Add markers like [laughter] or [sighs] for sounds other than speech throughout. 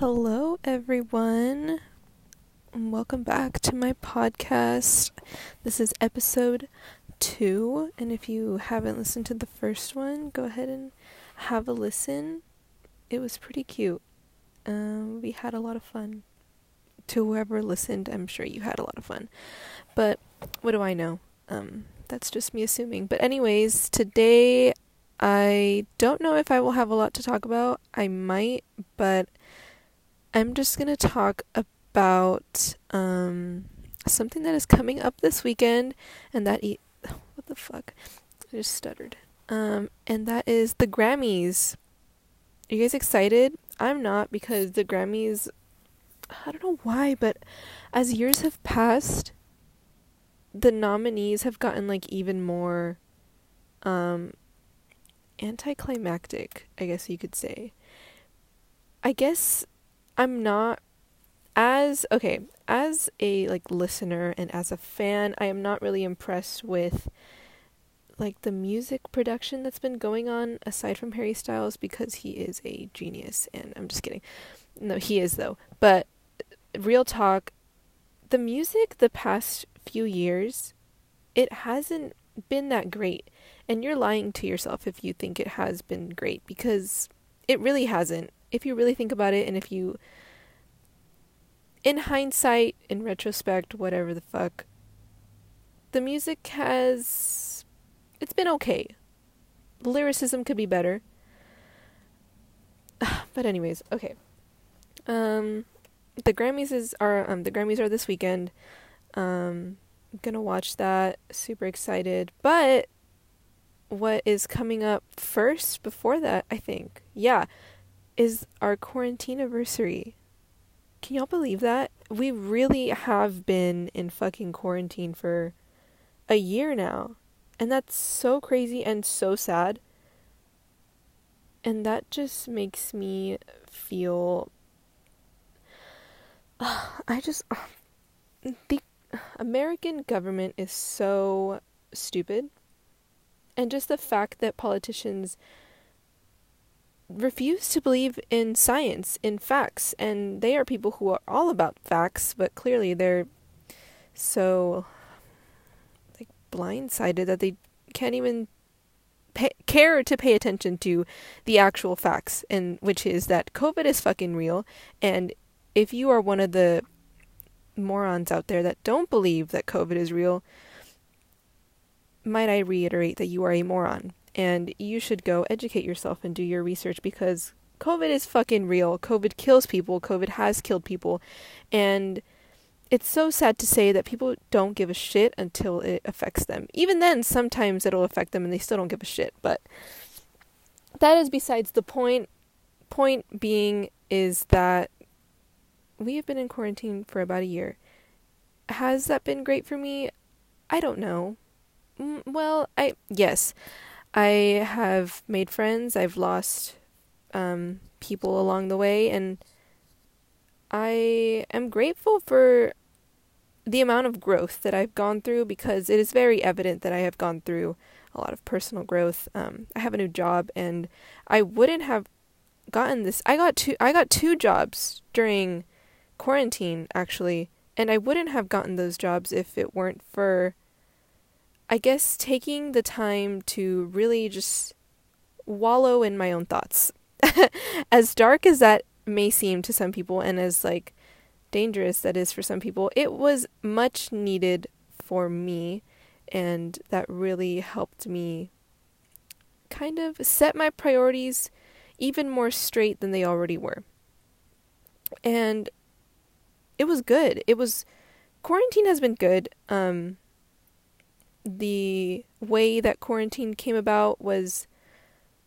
Hello, everyone. Welcome back to my podcast. This is episode two, and if you haven't listened to the first one, go ahead and have a listen. It was pretty cute. Um, we had a lot of fun. To whoever listened, I'm sure you had a lot of fun. But what do I know? Um, that's just me assuming. But, anyways, today I don't know if I will have a lot to talk about. I might, but I'm just going to talk about um, something that is coming up this weekend, and that e- [sighs] what the fuck? I just stuttered. Um, and that is the Grammys. Are you guys excited? I'm not because the Grammys. I don't know why, but as years have passed, the nominees have gotten like even more um anticlimactic, I guess you could say. I guess I'm not as okay, as a like listener and as a fan, I am not really impressed with like the music production that's been going on aside from Harry Styles because he is a genius and I'm just kidding. No, he is though. But real talk, the music the past few years, it hasn't been that great. And you're lying to yourself if you think it has been great because it really hasn't. If you really think about it and if you in hindsight, in retrospect, whatever the fuck, the music has it's been okay. Lyricism could be better. [sighs] but anyways, okay. Um the Grammys is are um the Grammys are this weekend. Um I'm gonna watch that. Super excited. But what is coming up first before that, I think, yeah, is our quarantine anniversary. Can y'all believe that? We really have been in fucking quarantine for a year now. And that's so crazy and so sad. And that just makes me feel. [sighs] I just. [sighs] The American government is so stupid. And just the fact that politicians refuse to believe in science, in facts, and they are people who are all about facts, but clearly they're so like blindsided that they can't even pay, care to pay attention to the actual facts, and which is that COVID is fucking real, and if you are one of the morons out there that don't believe that COVID is real, might I reiterate that you are a moron and you should go educate yourself and do your research because COVID is fucking real. COVID kills people. COVID has killed people. And it's so sad to say that people don't give a shit until it affects them. Even then, sometimes it'll affect them and they still don't give a shit. But that is besides the point. Point being is that we have been in quarantine for about a year. Has that been great for me? I don't know. Mm, well, I yes. I have made friends. I've lost um, people along the way, and I am grateful for the amount of growth that I've gone through because it is very evident that I have gone through a lot of personal growth. Um, I have a new job, and I wouldn't have gotten this. I got two. I got two jobs during quarantine, actually, and I wouldn't have gotten those jobs if it weren't for I guess taking the time to really just wallow in my own thoughts. [laughs] as dark as that may seem to some people and as like dangerous that is for some people, it was much needed for me and that really helped me kind of set my priorities even more straight than they already were. And it was good. It was quarantine has been good. Um the way that quarantine came about was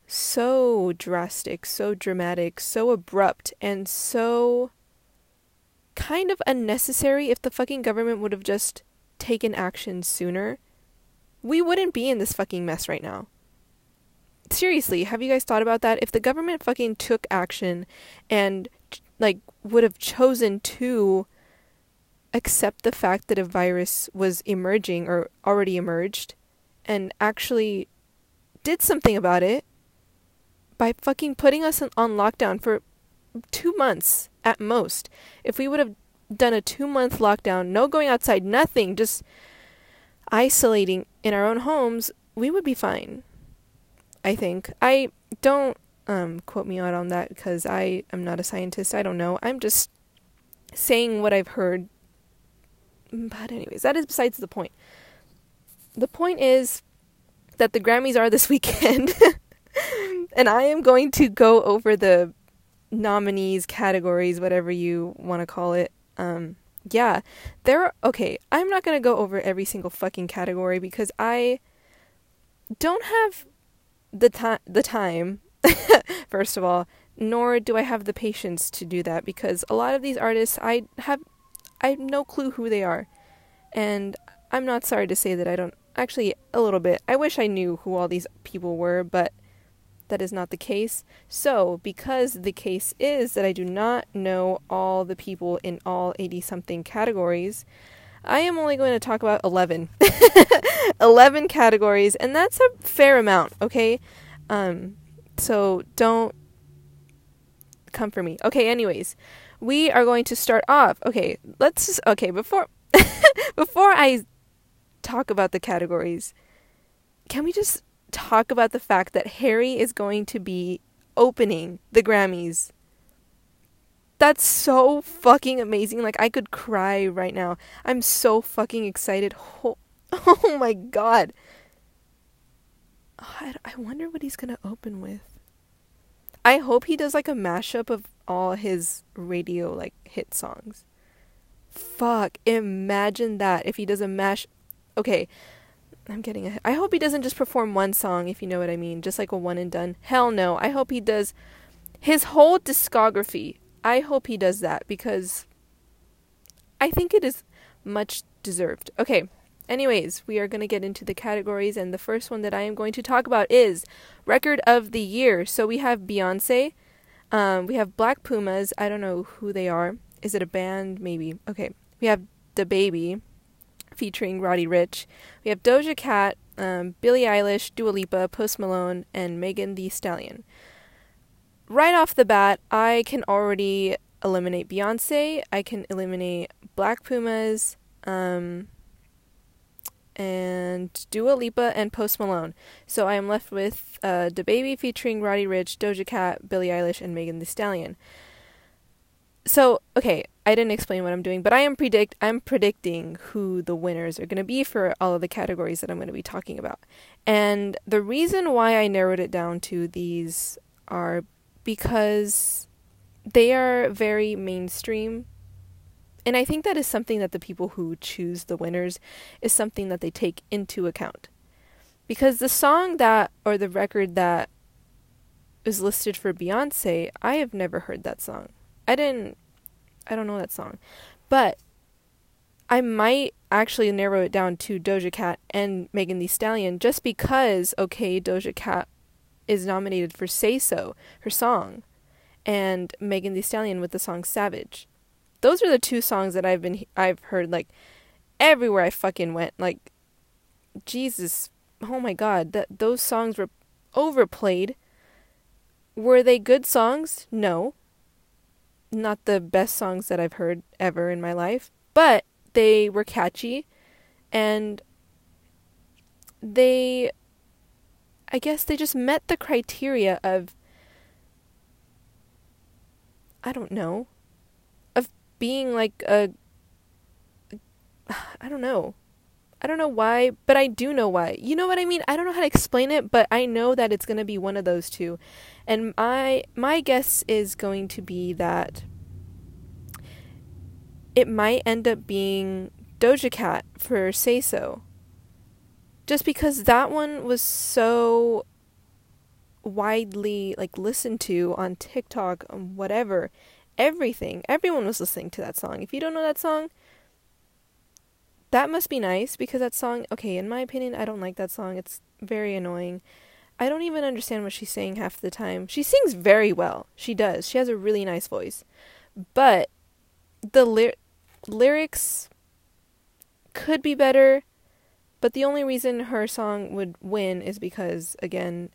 so drastic, so dramatic, so abrupt, and so kind of unnecessary if the fucking government would have just taken action sooner. We wouldn't be in this fucking mess right now. Seriously, have you guys thought about that? If the government fucking took action and like would have chosen to accept the fact that a virus was emerging or already emerged and actually did something about it by fucking putting us on lockdown for two months at most. If we would have done a two month lockdown, no going outside, nothing, just isolating in our own homes, we would be fine. I think. I don't um, quote me out on that because I am not a scientist. I don't know. I'm just saying what I've heard. But, anyways, that is besides the point. The point is that the Grammys are this [laughs] weekend. [laughs] and I am going to go over the nominees, categories, whatever you want to call it. Um, yeah, there. Are, okay, I'm not gonna go over every single fucking category because I don't have the time. The time, [laughs] first of all, nor do I have the patience to do that because a lot of these artists, I have, I have no clue who they are, and I'm not sorry to say that I don't. Actually, a little bit. I wish I knew who all these people were, but that is not the case. So, because the case is that I do not know all the people in all 80 something categories, I am only going to talk about 11. [laughs] 11 categories, and that's a fair amount, okay? Um, so don't come for me. Okay, anyways, we are going to start off. Okay, let's just, okay, before [laughs] before I talk about the categories, can we just talk about the fact that Harry is going to be opening the Grammys. That's so fucking amazing. Like, I could cry right now. I'm so fucking excited. Oh, [laughs] oh my god. Oh, I, I wonder what he's gonna open with. I hope he does like a mashup of all his radio like hit songs. Fuck, imagine that if he does a mash. Okay, I'm getting ahead. I hope he doesn't just perform one song, if you know what I mean, just like a one and done. Hell no. I hope he does his whole discography. I hope he does that because I think it is much deserved. Okay. Anyways, we are going to get into the categories, and the first one that I am going to talk about is Record of the Year. So we have Beyonce, um, we have Black Pumas. I don't know who they are. Is it a band? Maybe. Okay. We have DaBaby featuring Roddy Ricch. We have Doja Cat, um, Billie Eilish, Dua Lipa, Post Malone, and Megan Thee Stallion. Right off the bat, I can already eliminate Beyonce. I can eliminate Black Pumas, um, and Dua Lipa and Post Malone. So I am left with uh, DaBaby featuring Roddy Ricch, Doja Cat, Billie Eilish, and Megan Thee Stallion. So okay, I didn't explain what I'm doing, but I am predict I'm predicting who the winners are going to be for all of the categories that I'm going to be talking about. And the reason why I narrowed it down to these are because they are very mainstream. And I think that is something that the people who choose the winners is something that they take into account. Because the song that or the record that is listed for Beyonce, I have never heard that song. I didn't I don't know that song. But I might actually narrow it down to Doja Cat and Megan Thee Stallion just because, okay, Doja Cat is nominated for Say So, her song, and Megan Thee Stallion with the song Savage. Those are the two songs that I've been I've heard like everywhere I fucking went. Like Jesus, oh my god, that those songs were overplayed. Were they good songs? No not the best songs that I've heard ever in my life, but they were catchy and they I guess they just met the criteria of I don't know being like a [sighs] I don't know. I don't know why, but I do know why. You know what I mean? I don't know how to explain it, but I know that it's going to be one of those two. And my my guess is going to be that it might end up being Doja Cat for Say So. Just because that one was so widely like listened to on TikTok, um, whatever, everything. Everyone was listening to that song. If you don't know that song, that must be nice because that song, okay, in my opinion, I don't like that song. It's very annoying. I don't even understand what she's saying half the time. She sings very well. She does. She has a really nice voice. But the ly- lyrics could be better, but the only reason her song would win is because again,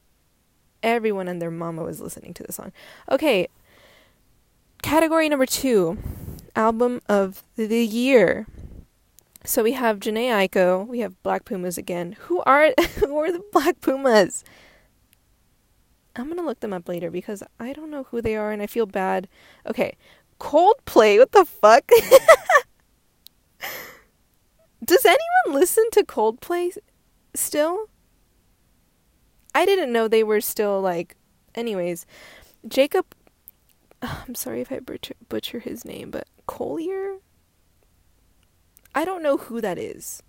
everyone and their mama was listening to the song. Okay. Category number two album of the year. So we have Jhené Aiko, we have Black Pumas again. Who are [laughs] who are the Black Pumas? I'm gonna look them up later because I don't know who they are and I feel bad. Okay, Coldplay. What the fuck? [laughs] Does anyone listen to Coldplay still? I didn't know they were still like. Anyways, Jacob. [sighs] I'm sorry if I butcher, butcher his name, but Collier? I don't know who that is.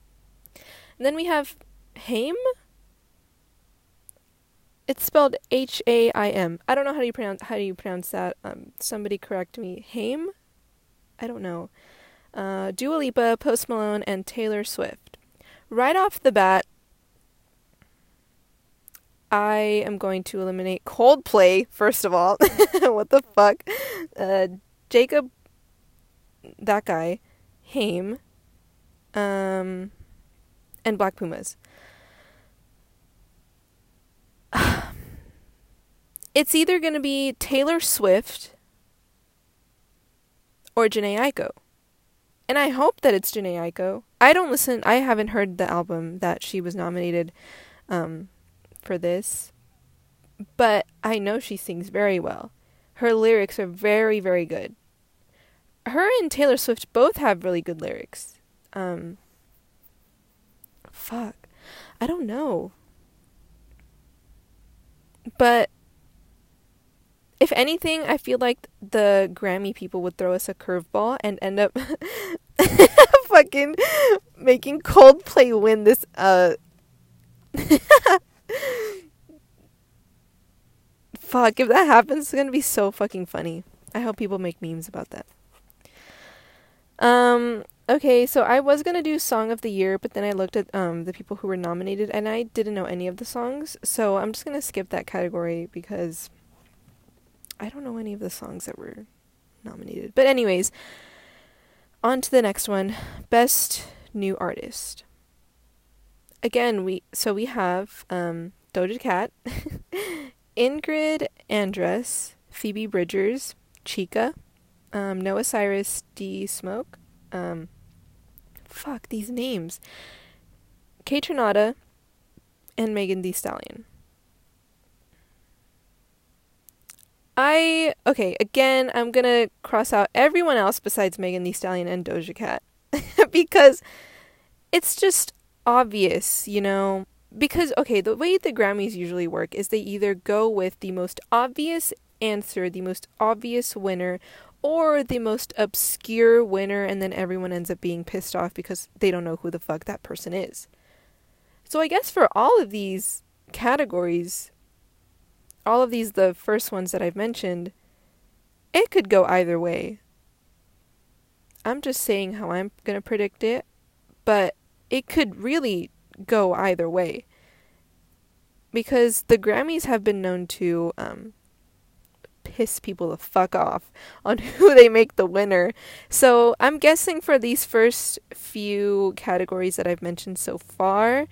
And then we have Haim. It's spelled H A I M. I don't know how do you pronounce how do you pronounce that. Um, somebody correct me. Haim. I don't know. Uh, Dua Lipa, Post Malone, and Taylor Swift. Right off the bat, I am going to eliminate Coldplay, first of all. [laughs] what the fuck? Uh, Jacob, that guy, Haim, um, and Black Pumas. [sighs] it's either going to be Taylor Swift or Jhené Aiko. And I hope that it's Jhené Aiko. I don't listen, I haven't heard the album that she was nominated um, for this, but I know she sings very well. Her lyrics are very, very good. Her and Taylor Swift both have really good lyrics. Um, fuck. I don't know. But if anything, I feel like the Grammy people would throw us a curveball and end up [laughs] fucking making Coldplay win this uh [laughs] Fuck, if that happens, it's gonna be so fucking funny. I hope people make memes about that. Um, okay, so I was gonna do Song of the Year, but then I looked at um the people who were nominated and I didn't know any of the songs, so I'm just gonna skip that category because I don't know any of the songs that were nominated. But anyways, on to the next one. Best new artist. Again, we so we have um Doja Cat, [laughs] Ingrid Andress, Phoebe Bridgers, Chika, um, Noah Cyrus, D Smoke, um, fuck these names, Kaytranada, and Megan Thee Stallion. I okay, again, I'm gonna cross out everyone else besides Megan Thee Stallion and Doja Cat [laughs] because it's just obvious, you know. Because okay, the way the Grammys usually work is they either go with the most obvious answer, the most obvious winner, or the most obscure winner, and then everyone ends up being pissed off because they don't know who the fuck that person is. So I guess for all of these categories, all of these, the first ones that I've mentioned, it could go either way. I'm just saying how I'm going to predict it, but it could really go either way. Because the Grammys have been known to um, piss people the fuck off [laughs] on who they make the winner. So I'm guessing for these first few categories that I've mentioned so far,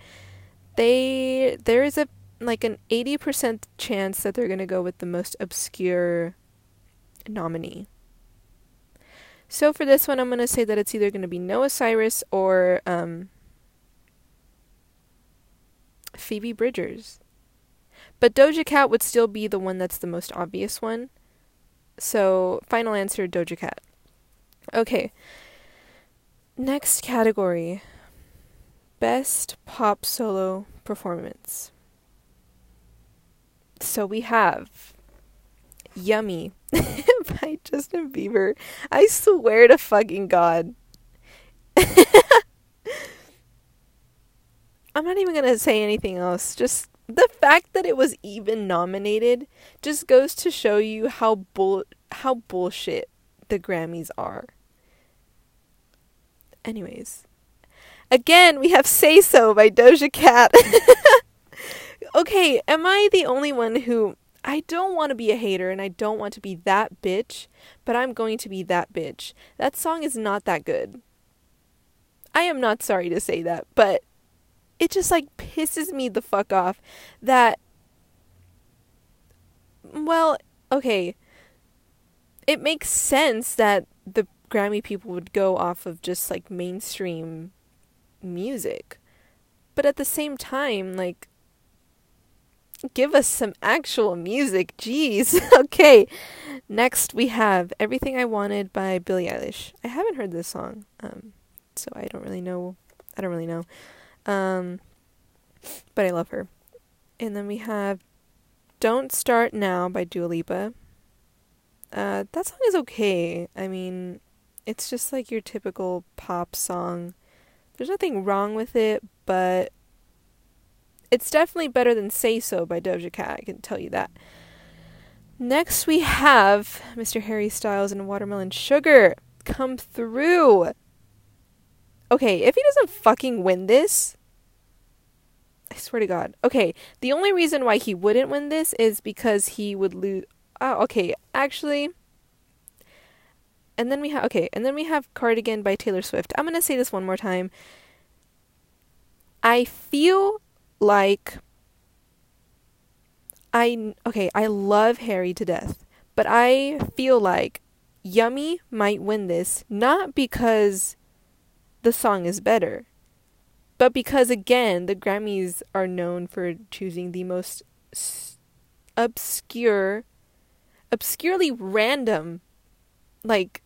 they there is a like an 80% chance that they're going to go with the most obscure nominee. So for this one, I'm going to say that it's either going to be Noah Cyrus or um, Phoebe Bridgers. But Doja Cat would still be the one that's the most obvious one. So, final answer Doja Cat. Okay. Next category Best Pop Solo Performance. So we have Yummy [laughs] by Justin Bieber. I swear to fucking God. [laughs] I'm not even gonna say anything else. Just the fact that it was even nominated just goes to show you how bull how bullshit the Grammys are. Anyways, again we have "Say So" by Doja Cat. [laughs] okay, am I the only one who I don't want to be a hater and I don't want to be that bitch, but I'm going to be that bitch. That song is not that good. I am not sorry to say that, but it just like pisses me the fuck off that well, okay. it makes sense that the Grammy people would go off of just like mainstream music. But at the same time, like give us some actual music. Jeez. [laughs] okay. Next we have Everything I Wanted by Billie Eilish. I haven't heard this song. Um so I don't really know I don't really know. Um but I love her. And then we have Don't Start Now by Dua Lipa. Uh that song is okay. I mean, it's just like your typical pop song. There's nothing wrong with it, but it's definitely better than Say So by Doja Cat, I can tell you that. Next, we have Mr. Harry Styles and Watermelon Sugar come through. Okay, if he doesn't fucking win this, I swear to God. Okay, the only reason why he wouldn't win this is because he would lose. Oh, okay, actually. And then we have okay, and then we have Cardigan by Taylor Swift. I'm gonna say this one more time. I feel like I okay, I love Harry to death, but I feel like Yummy might win this not because the song is better, but because again, the Grammys are known for choosing the most obscure obscurely random like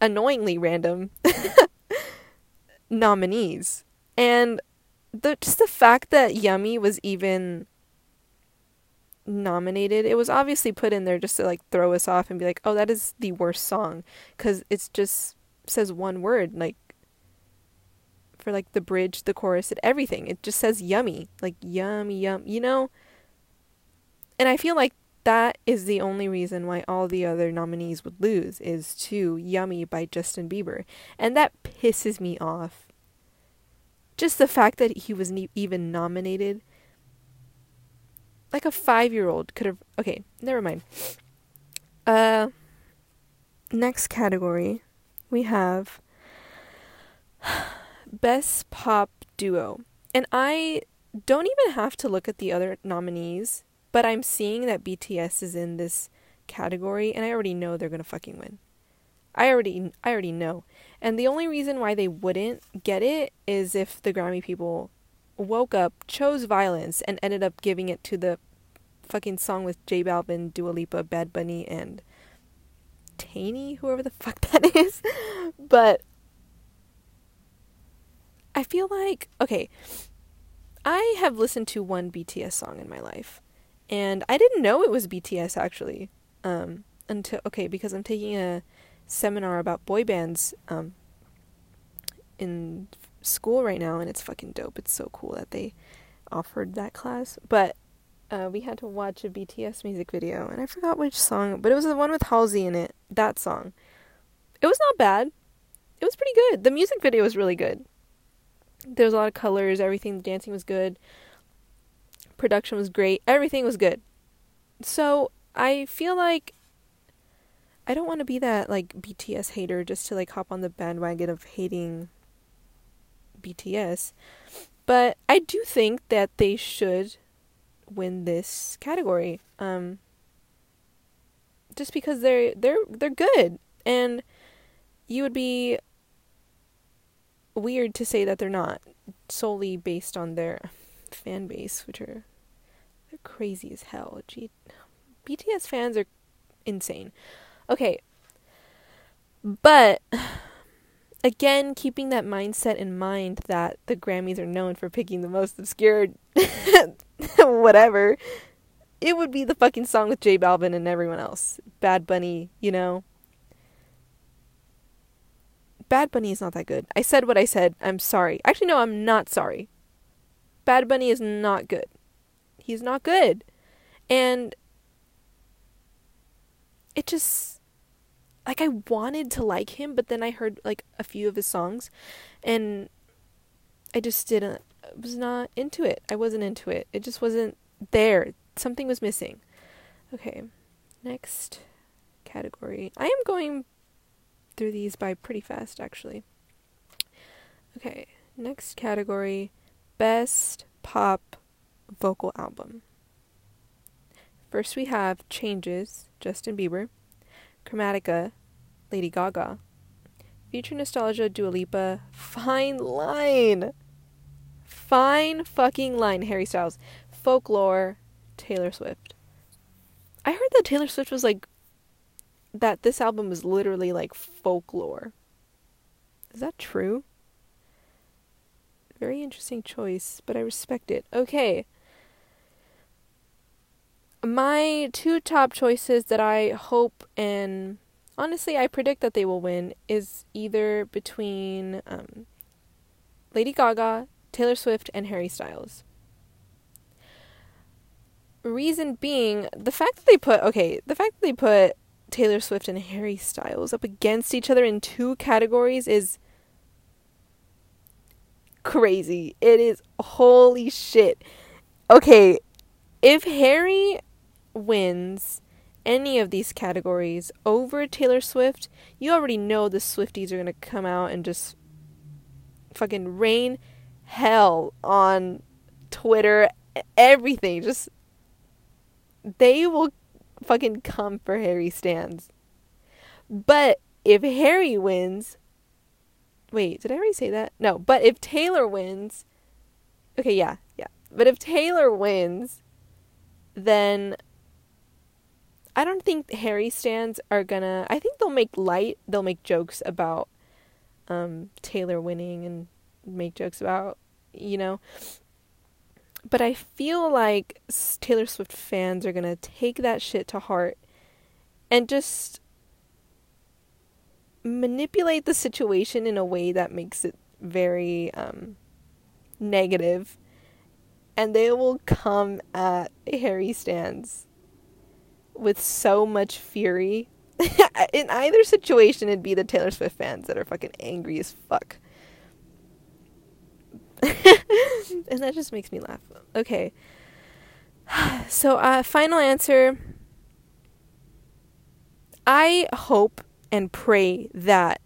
annoyingly random [laughs] nominees. And the just the fact that Yummy was even nominated, it was obviously put in there just to like throw us off and be like, "Oh, that is the worst song" cuz it's just says one word like for like the bridge, the chorus, and everything. It just says yummy, like yummy yum, you know? And I feel like that is the only reason why all the other nominees would lose is to Yummy by Justin Bieber. And that pisses me off just the fact that he was ne- even nominated. Like a five year old could have. Okay, never mind. Uh, next category, we have Best Pop Duo. And I don't even have to look at the other nominees, but I'm seeing that BTS is in this category, and I already know they're gonna fucking win. I already I already know. And the only reason why they wouldn't get it is if the Grammy people woke up, chose violence, and ended up giving it to the fucking song with J Balvin, Dua Lipa, Bad Bunny, and Tainy, whoever the fuck [laughs] that is. but I feel like okay, I have listened to one BTS song in my life, and I didn't know it was BTS actually. Um, until okay, because I'm taking a seminar about boy bands um, in school right now, and it's fucking dope. It's so cool that they offered that class. But uh, we had to watch a BTS music video, and I forgot which song, but it was the one with Halsey in it. That song. It was not bad. It was pretty good. The music video was really good. There was a lot of colors. Everything. The dancing was good. Production was great. Everything was good. So I feel like I don't want to be that like BTS hater just to like hop on the bandwagon of hating BTS. But I do think that they should win this category. Um just because they're they're they're good and you would be weird to say that they're not solely based on their fan base which are they're crazy as hell. Gee, BTS fans are insane. Okay. But again, keeping that mindset in mind that the Grammys are known for picking the most obscure [laughs] whatever, it would be the fucking song with J Balvin and everyone else. Bad Bunny, you know. Bad Bunny is not that good. I said what I said. I'm sorry. Actually, no, I'm not sorry. Bad Bunny is not good. He's not good. And it just like I wanted to like him, but then I heard like a few of his songs and I just didn't was not into it. I wasn't into it. It just wasn't there. Something was missing. Okay. Next category. I am going through these by pretty fast actually. Okay. Next category best pop vocal album. First we have Changes, Justin Bieber. Chromatica, Lady Gaga. Future Nostalgia, Dua Lipa. Fine Line. Fine fucking line, Harry Styles. Folklore, Taylor Swift. I heard that Taylor Swift was like that this album was literally like folklore. Is that true? Very interesting choice, but I respect it. Okay. My two top choices that I hope and honestly I predict that they will win is either between um, Lady Gaga, Taylor Swift, and Harry Styles. Reason being, the fact that they put, okay, the fact that they put Taylor Swift and Harry Styles up against each other in two categories is crazy. It is holy shit. Okay, if Harry wins any of these categories over Taylor Swift, you already know the Swifties are going to come out and just fucking rain hell on Twitter, everything. Just they will fucking come for Harry stans. But if Harry wins, wait, did I already say that? No, but if Taylor wins, okay, yeah, yeah. But if Taylor wins, then I don't think Harry stans are gonna. I think they'll make light. They'll make jokes about um, Taylor winning and make jokes about, you know, but I feel like Taylor Swift fans are going to take that shit to heart and just manipulate the situation in a way that makes it very um, negative. And they will come at Harry Stans with so much fury. [laughs] in either situation, it'd be the Taylor Swift fans that are fucking angry as fuck. [laughs] and that just makes me laugh. Okay. [sighs] So, uh, final answer. I hope and pray that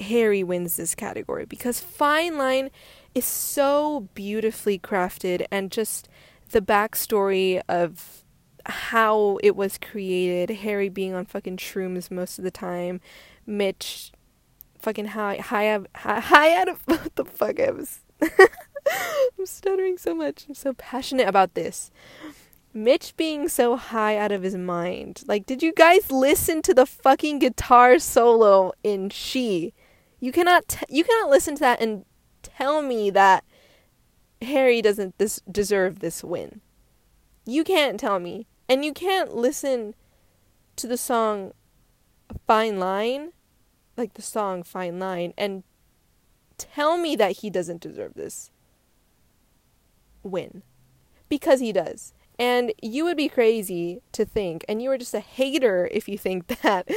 Harry wins this category because Fine Line is so beautifully crafted and just the backstory of how it was created. Harry being on fucking shrooms most of the time. Mitch fucking high, high, high, high out of [laughs] what the fuck I was. [laughs] I'm stuttering so much. I'm so passionate about this. Mitch being so high out of his mind. Like, did you guys listen to the fucking guitar solo in She? You cannot t- you cannot listen to that and tell me that Harry doesn't this deserve this win. You can't tell me. And you can't listen to the song Fine Line like the song Fine Line and tell me that he doesn't deserve this win. Because he does. And you would be crazy to think, and you are just a hater if you think [laughs] that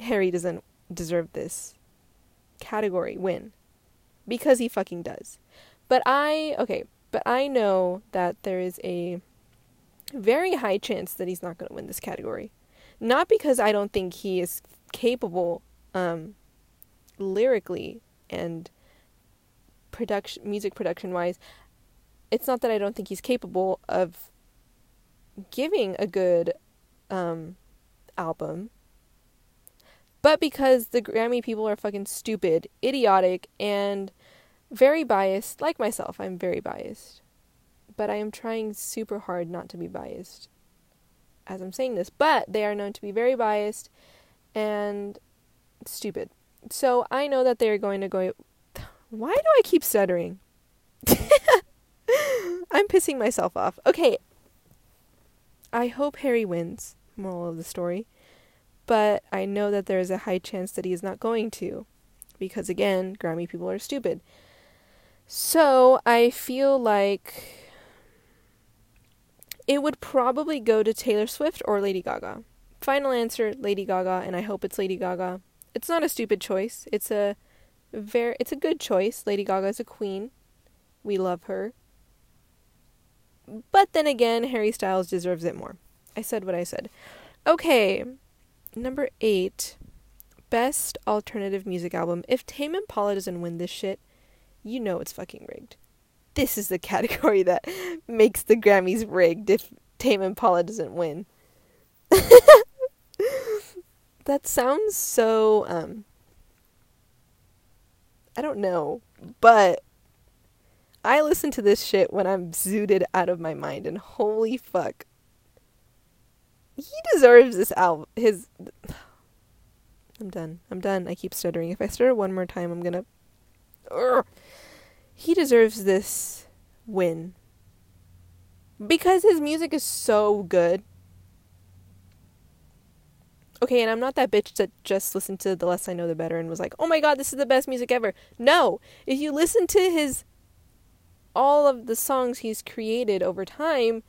Harry doesn't deserve this category win. Because he fucking does. But I, okay, but I know that there is a very high chance that he's not going to win this category. Not because I don't think he is capable um, lyrically and production music production wise it's not that I don't think he's capable of giving a good um, album but because the Grammy people are fucking stupid, idiotic, and very biased, like myself, I'm very biased. But I am trying super hard not to be biased as I'm saying this. But they are known to be very biased and stupid. So I know that they're going to go. Why do I keep stuttering? [laughs] I'm pissing myself off. Okay. I hope Harry wins, moral of the story. But I know that there is a high chance that he is not going to. Because again, Grammy people are stupid. So I feel like it would probably go to Taylor Swift or Lady Gaga. Final answer Lady Gaga, and I hope it's Lady Gaga it's not a stupid choice. It's a very it's a good choice. Lady Gaga is a queen. We love her. But then again, Harry Styles deserves it more. I said what I said. Okay. Number 8. Best alternative music album. If Tame Impala doesn't win this shit, you know it's fucking rigged. This is the [laughs] category that makes the Grammys rigged if Tame Impala doesn't win. [laughs] that sounds so um I don't know, but I listen to this shit when I'm zooted out of my mind and holy fuck. He deserves this album his I'm done. I'm done. I keep stuttering. If I stutter one more time, I'm gonna. Urgh. He deserves this win. Because his music is so good. Okay, and I'm not that bitch that just listened to The Less I Know the Better and was like, oh my god, this is the best music ever. No! If you listen to his. all of the songs he's created over time,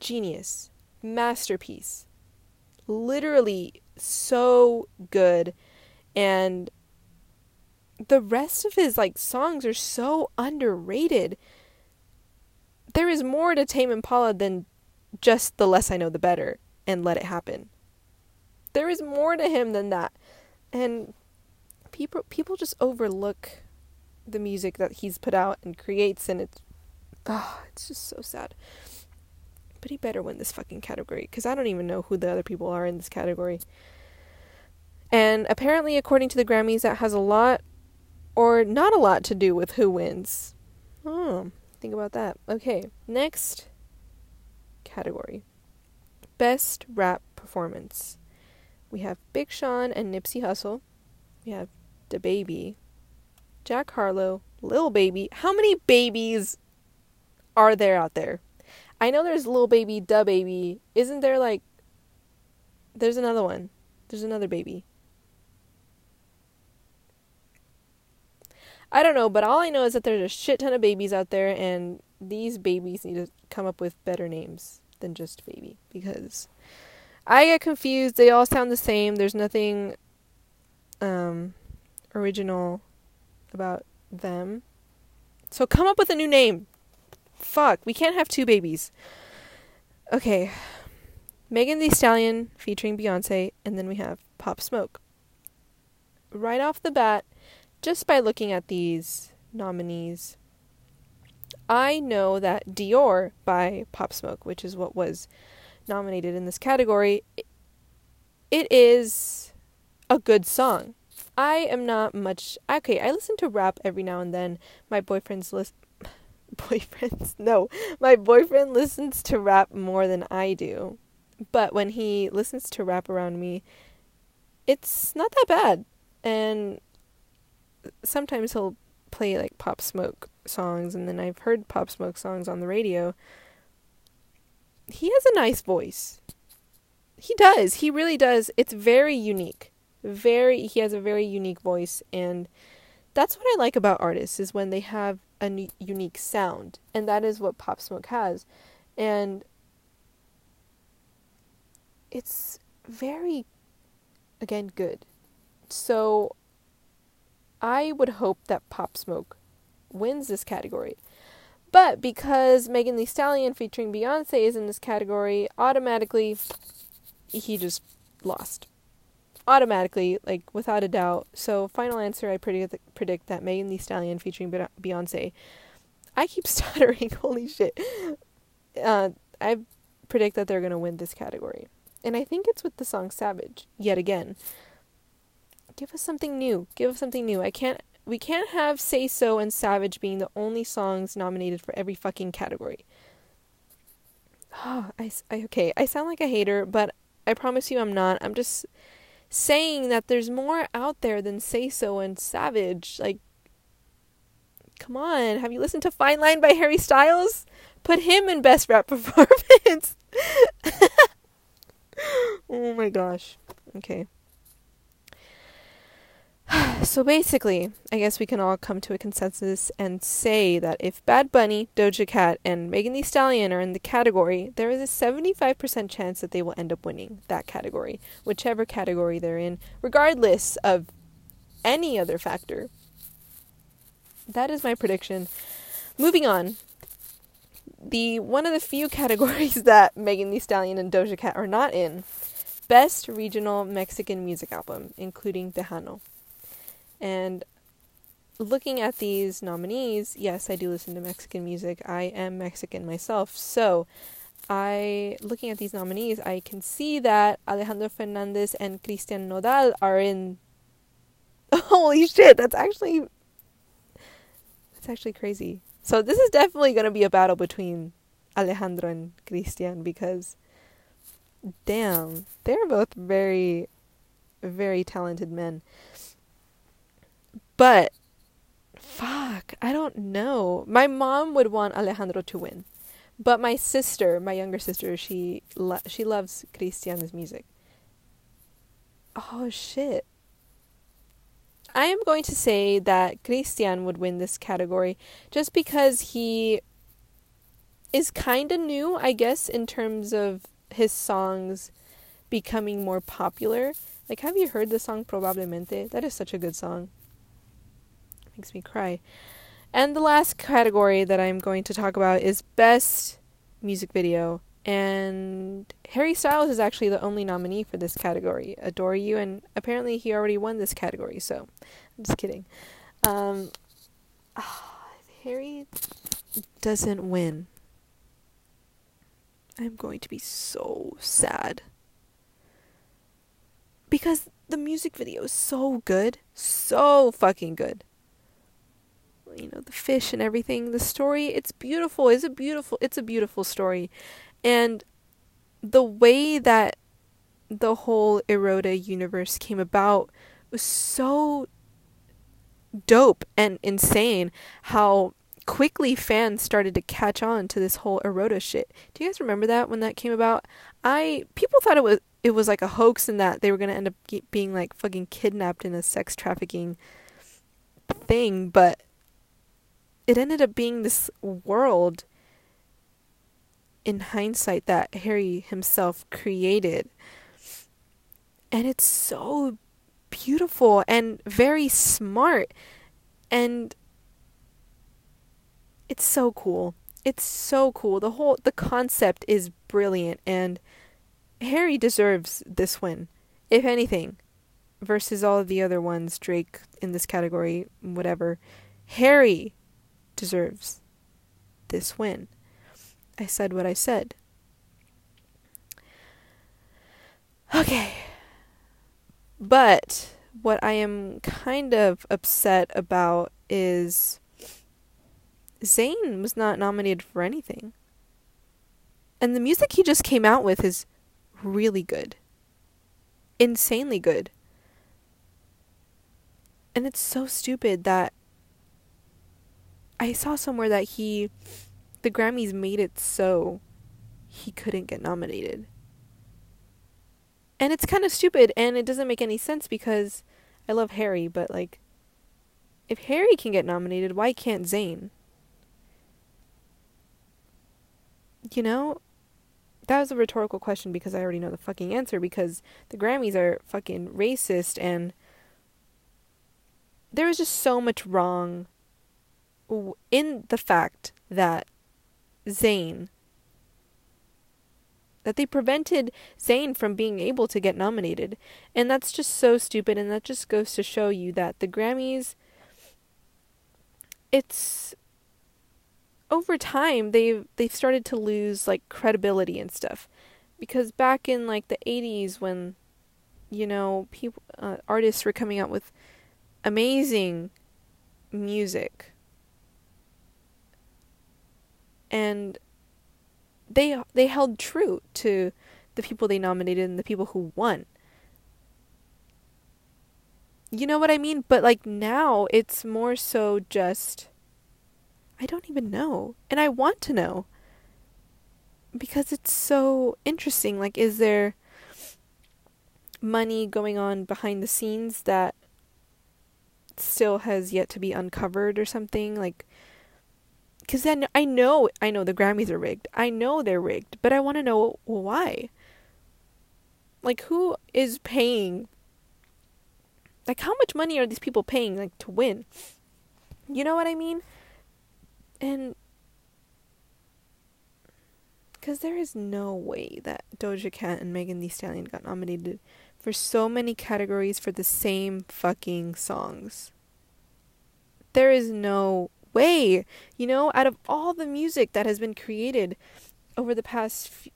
genius. Masterpiece literally so good and the rest of his like songs are so underrated. There is more to Tame Impala than just the less I know the better and let it happen. There is more to him than that. And people people just overlook the music that he's put out and creates and it's oh, it's just so sad but he better win this fucking category because I don't even know who the other people are in this category. And apparently, according to the Grammys, that has a lot or not a lot to do with who wins. Oh, think about that. Okay, next category Best Rap Performance. We have Big Sean and Nipsey Hussle. We have the DaBaby, Jack Harlow, Lil Baby. How many babies are there out there? I know there's Lil Baby, DaBaby. Isn't there like. There's another one. There's another baby. I don't know, but all I know is that there's a shit ton of babies out there, and these babies need to come up with better names than just baby because I get confused. They all sound the same. There's nothing um, original about them. So come up with a new name. Fuck, we can't have two babies. Okay. Megan Thee Stallion featuring Beyonce, and then we have Pop Smoke. Right off the bat, just by looking at these nominees, I know that Dior by Pop Smoke, which is what was nominated in this category, it is a good song. I am not much okay. I listen to rap every now and then. My boyfriend's list, [laughs] boyfriends. [laughs] No, my boyfriend listens to rap more than I do. But when he listens to rap around me, it's not that bad. And sometimes he'll play like Pop Smoke songs, and then I've heard Pop Smoke songs on the radio. He has a nice voice. He does. He really does. It's very unique. Very he has a very unique voice and that's what I like about artists is when they have a unique sound, and that is what Pop Smoke has, and it's very, again, good. So, I would hope that Pop Smoke wins this category. But because Megan Thee Stallion featuring Beyonce is in this category, automatically he just lost automatically, like without a doubt. So, final answer: I predict predict that Megan Thee Stallion featuring Beyonce. I keep [laughs] stuttering. Holy shit! Uh, I predict that they're gonna win this category, and I think it's with the song "Savage." Yet again, give us something new. Give us something new. I can't. We can't have "Say So" and "Savage" being the only songs nominated for every fucking category. Oh, [sighs] I, I okay. I sound like a hater, but I promise you, I'm not. I'm just saying that there's more out there than Say So and Savage. Like, come on. Have you listened to Fine Line by Harry Styles? Put him in Best Rap [laughs] Performance. [laughs] oh my gosh. Okay. [sighs] so basically, I guess we can all come to a consensus and say that if Bad Bunny, Doja Cat, and Megan Thee Stallion are in the category, there is a 75% chance that they will end up winning that category, whichever category they're in, regardless of any other factor. That is my prediction. Moving on. The one of the few [laughs] categories that Megan Thee Stallion and Doja Cat are not in. Best Regional Mexican Music Album, including Tejano. And looking at these nominees, yes, I do listen to Mexican music. I am Mexican myself. So I looking at these nominees, I can see that Alejandro Fernandez and Cristian Nodal are in [laughs] Holy shit, that's actually that's actually crazy. So this is definitely going to be a battle between Alejandro and Cristian because damn, they're both very very talented men. But fuck, I don't know. My mom would want Alejandro to win. But my sister, my younger sister, she lo- she loves Cristian's music. Oh shit. I am going to say that Cristian would win this category just because he is kind of new, I guess, in terms of his songs becoming more popular. Like, have you heard the song Probablemente? That is such a good song. Makes me cry. And the last category that I'm going to talk about is Best Music Video. And Harry Styles is actually the only nominee for this category, Adore You, and apparently he already won this category, so I'm just kidding. Um, oh, [sighs] Harry doesn't win, I'm going to be so sad. Because the music video is so good, so fucking good you know the fish and everything the story it's beautiful it's a beautiful it's a beautiful story and the way that the whole Eroda universe came about was so dope and insane how quickly fans started to catch on to this whole Eroda shit. Do you guys remember that when that came about? I people thought it was it was like a hoax and that they were going to end up being like fucking kidnapped in a sex trafficking thing, but it ended up being this world in hindsight that Harry himself created. And it's so beautiful and very smart and it's so cool. It's so cool. The whole the concept is brilliant and Harry deserves this win. If anything, versus all of the other ones, Drake in this category, whatever. Harry deserves this win. I said what I said. Okay. But what I am kind of upset about is Zayn was not nominated for anything. And the music he just came out with is really good. Insanely good. And it's so stupid that I saw somewhere that he the Grammys made it so he couldn't get nominated. And it's kind of stupid and it doesn't make any sense because I love Harry, but like if Harry can get nominated, why can't Zayn? You know, that was a rhetorical question because I already know the fucking answer because the Grammys are fucking racist and there was just so much wrong in the fact that Zayn that they prevented Zayn from being able to get nominated. And that's just so stupid and that just goes to show you that the Grammys it's over time they've they've started to lose like credibility and stuff. Because back in like the 80s when you know people uh, artists were coming out with amazing music and they they held true to the people they nominated and the people who won. You know what I mean? But like now it's more so just I don't even know. And I want to know. Because it's so interesting. Like is there money going on behind the scenes that still has yet to be uncovered or something? Like because then I know I know the Grammys are rigged. I know they're rigged, but I want to know why. Like who is paying? Like how much money are these people paying like to win? You know what I mean? And because there is no way that Doja Cat and Megan Thee Stallion got nominated for so many categories for the same fucking songs. There is no way. You know, out of all the music that has been created, over the past f-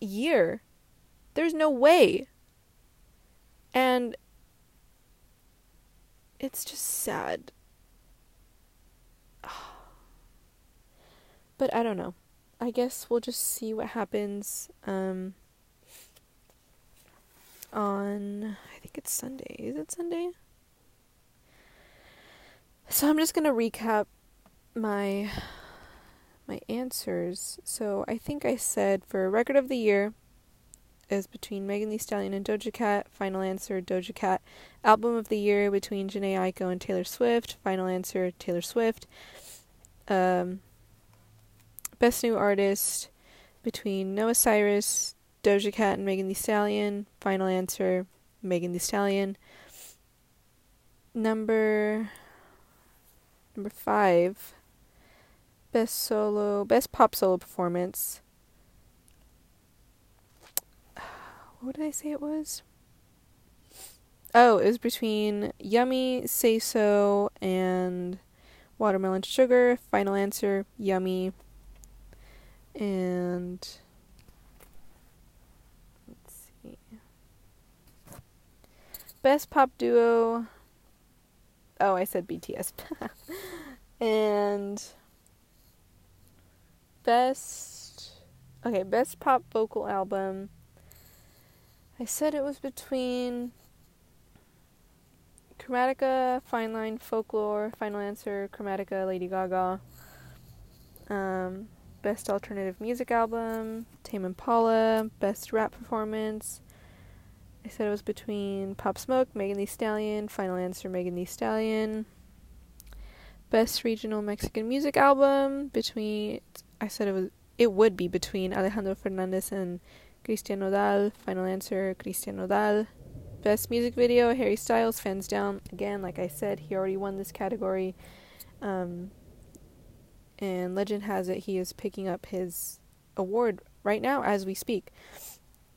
year. There's no way. And it's just sad. [sighs] But I don't know. I guess we'll just see what happens um on I think it's Sunday. Is it Sunday? So I'm just going to recap my my answers. So I think I said for record of the year is between Megan Thee Stallion and Doja Cat. Final answer Doja Cat. Album of the year between Jhené Aiko and Taylor Swift. Final answer Taylor Swift. Um, best new artist between Noah Cyrus, Doja Cat, and Megan Thee Stallion. Final answer Megan Thee Stallion. Number number five. Best solo, best pop solo performance. [sighs] What did I say it was? Oh, it was between Yummy, Say So, and Watermelon Sugar. Final answer, Yummy. And let's see. Best pop duo. Oh, I said BTS. [laughs] and best okay, best pop vocal album. I said it was between Chromatica, Fine Line, Folklore, Final Answer, Chromatica, Lady Gaga. Um, best alternative music album, Tame Impala. Best rap performance. I said it was between Pop Smoke, Megan Thee Stallion, Final Answer, Megan Thee Stallion. Best regional Mexican music album between I said it was it would be between Alejandro Fernandez and Cristian Nodal. Final answer Cristian Nodal. Best music video Harry Styles. Fans down again. Like I said, he already won this category. Um, and legend has it he is picking up his award right now as we speak.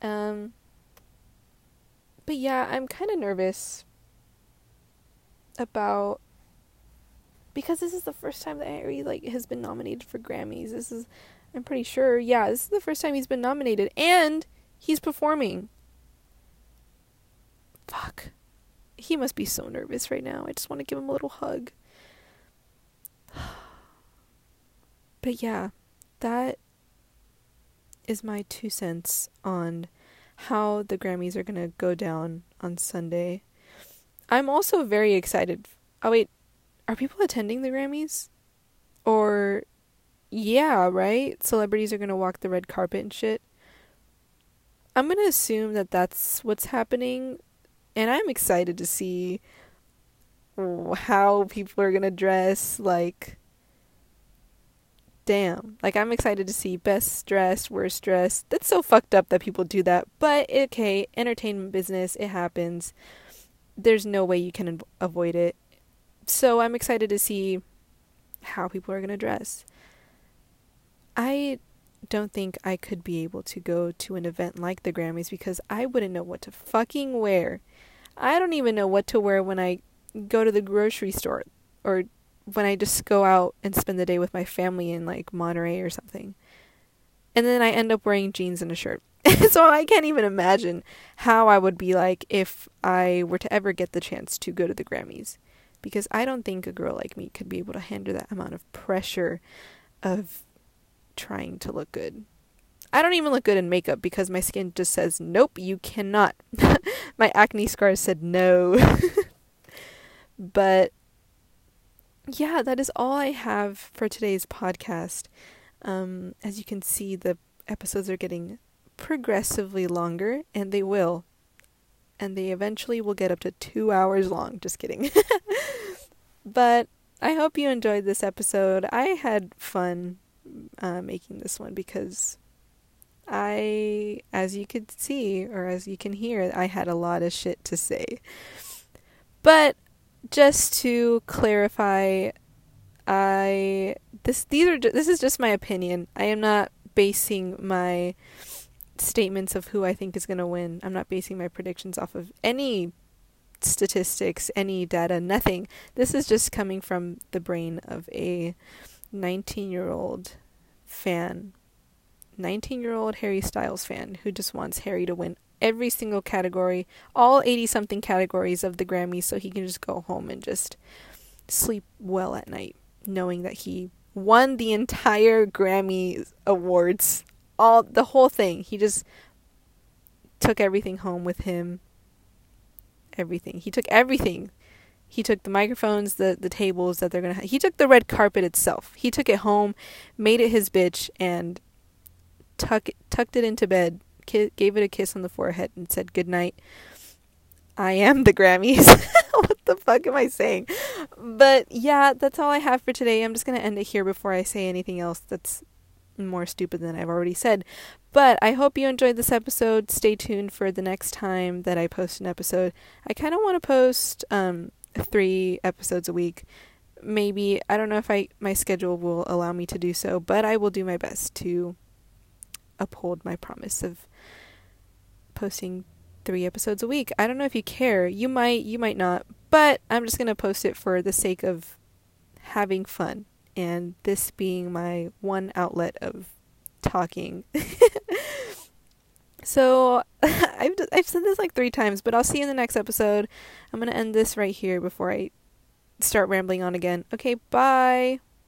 Um, but yeah, I'm kind of nervous about because this is the first time that Harry like has been nominated for Grammys. This is I'm pretty sure. Yeah, this is the first time he's been nominated and he's performing. Fuck. He must be so nervous right now. I just want to give him a little hug. [sighs] But yeah, that is my two cents on how the Grammys are going to go down on Sunday. I'm also very excited. Oh wait, are people attending the Grammys? Or, yeah, right? Celebrities are gonna walk the red carpet and shit. I'm gonna assume that that's what's happening, and I'm excited to see how people are gonna dress. Like, damn. Like, I'm excited to see best dressed, worst dressed. That's so fucked up that people do that. But, okay, entertainment business, it happens. There's no way you can avoid it so I'm excited to see how people are going to dress. I don't think I could be able to go to an event like the Grammys because I wouldn't know what to fucking wear. I don't even know what to wear when I go to the grocery store or when I just go out and spend the day with my family in like Monterey or something. And then I end up wearing jeans and a shirt. [laughs] so I can't even imagine how I would be like if I were to ever get the chance to go to the Grammys because I don't think a girl like me could be able to handle that amount of pressure of trying to look good. I don't even look good in makeup because my skin just says, nope, you cannot. [laughs] my acne scars said no. [laughs] but yeah, that is all I have for today's podcast. Um, as you can see, the episodes are getting progressively longer, and they will and they eventually will get up to two hours long. Just kidding. [laughs] but I hope you enjoyed this episode. I had fun uh, making this one because I, as you could see or as you can hear, I had a lot of shit to say. But just to clarify, I this these are this is just my opinion. I am not basing my statements of who I think is going to win. I'm not basing my predictions off of any statistics, any data, nothing. This is just coming from the brain of a 19 year old fan 19 year old Harry Styles fan who just wants Harry to win every single category, all 80 something categories of the Grammys, so he can just go home and just sleep well at night, knowing that he won the entire Grammy Awards. All the whole thing. He just took everything home with him. Everything. He took everything. He took the microphones, the the tables that they're gonna. Ha- he took the red carpet itself. He took it home, made it his bitch, and tuck tucked it into bed. Ki- gave it a kiss on the forehead and said good night. I am the Grammys. [laughs] what the fuck am I saying? But yeah, that's all I have for today. I'm just gonna end it here before I say anything else that's more stupid than I've already said. But I hope you enjoyed this episode. Stay tuned for the next time that I post an episode. I kind of want to post um, three episodes a week. Maybe I don't know if I my schedule will allow me to do so, but I will do my best to uphold my promise of posting three episodes a week. I don't know if you care. You might, you might not, but I'm just going to post it for the sake of having fun and this being my one outlet of talking. [laughs] so [laughs] I've I've said this like 3 times, but I'll see you in the next episode. I'm going to end this right here before I start rambling on again. Okay, bye.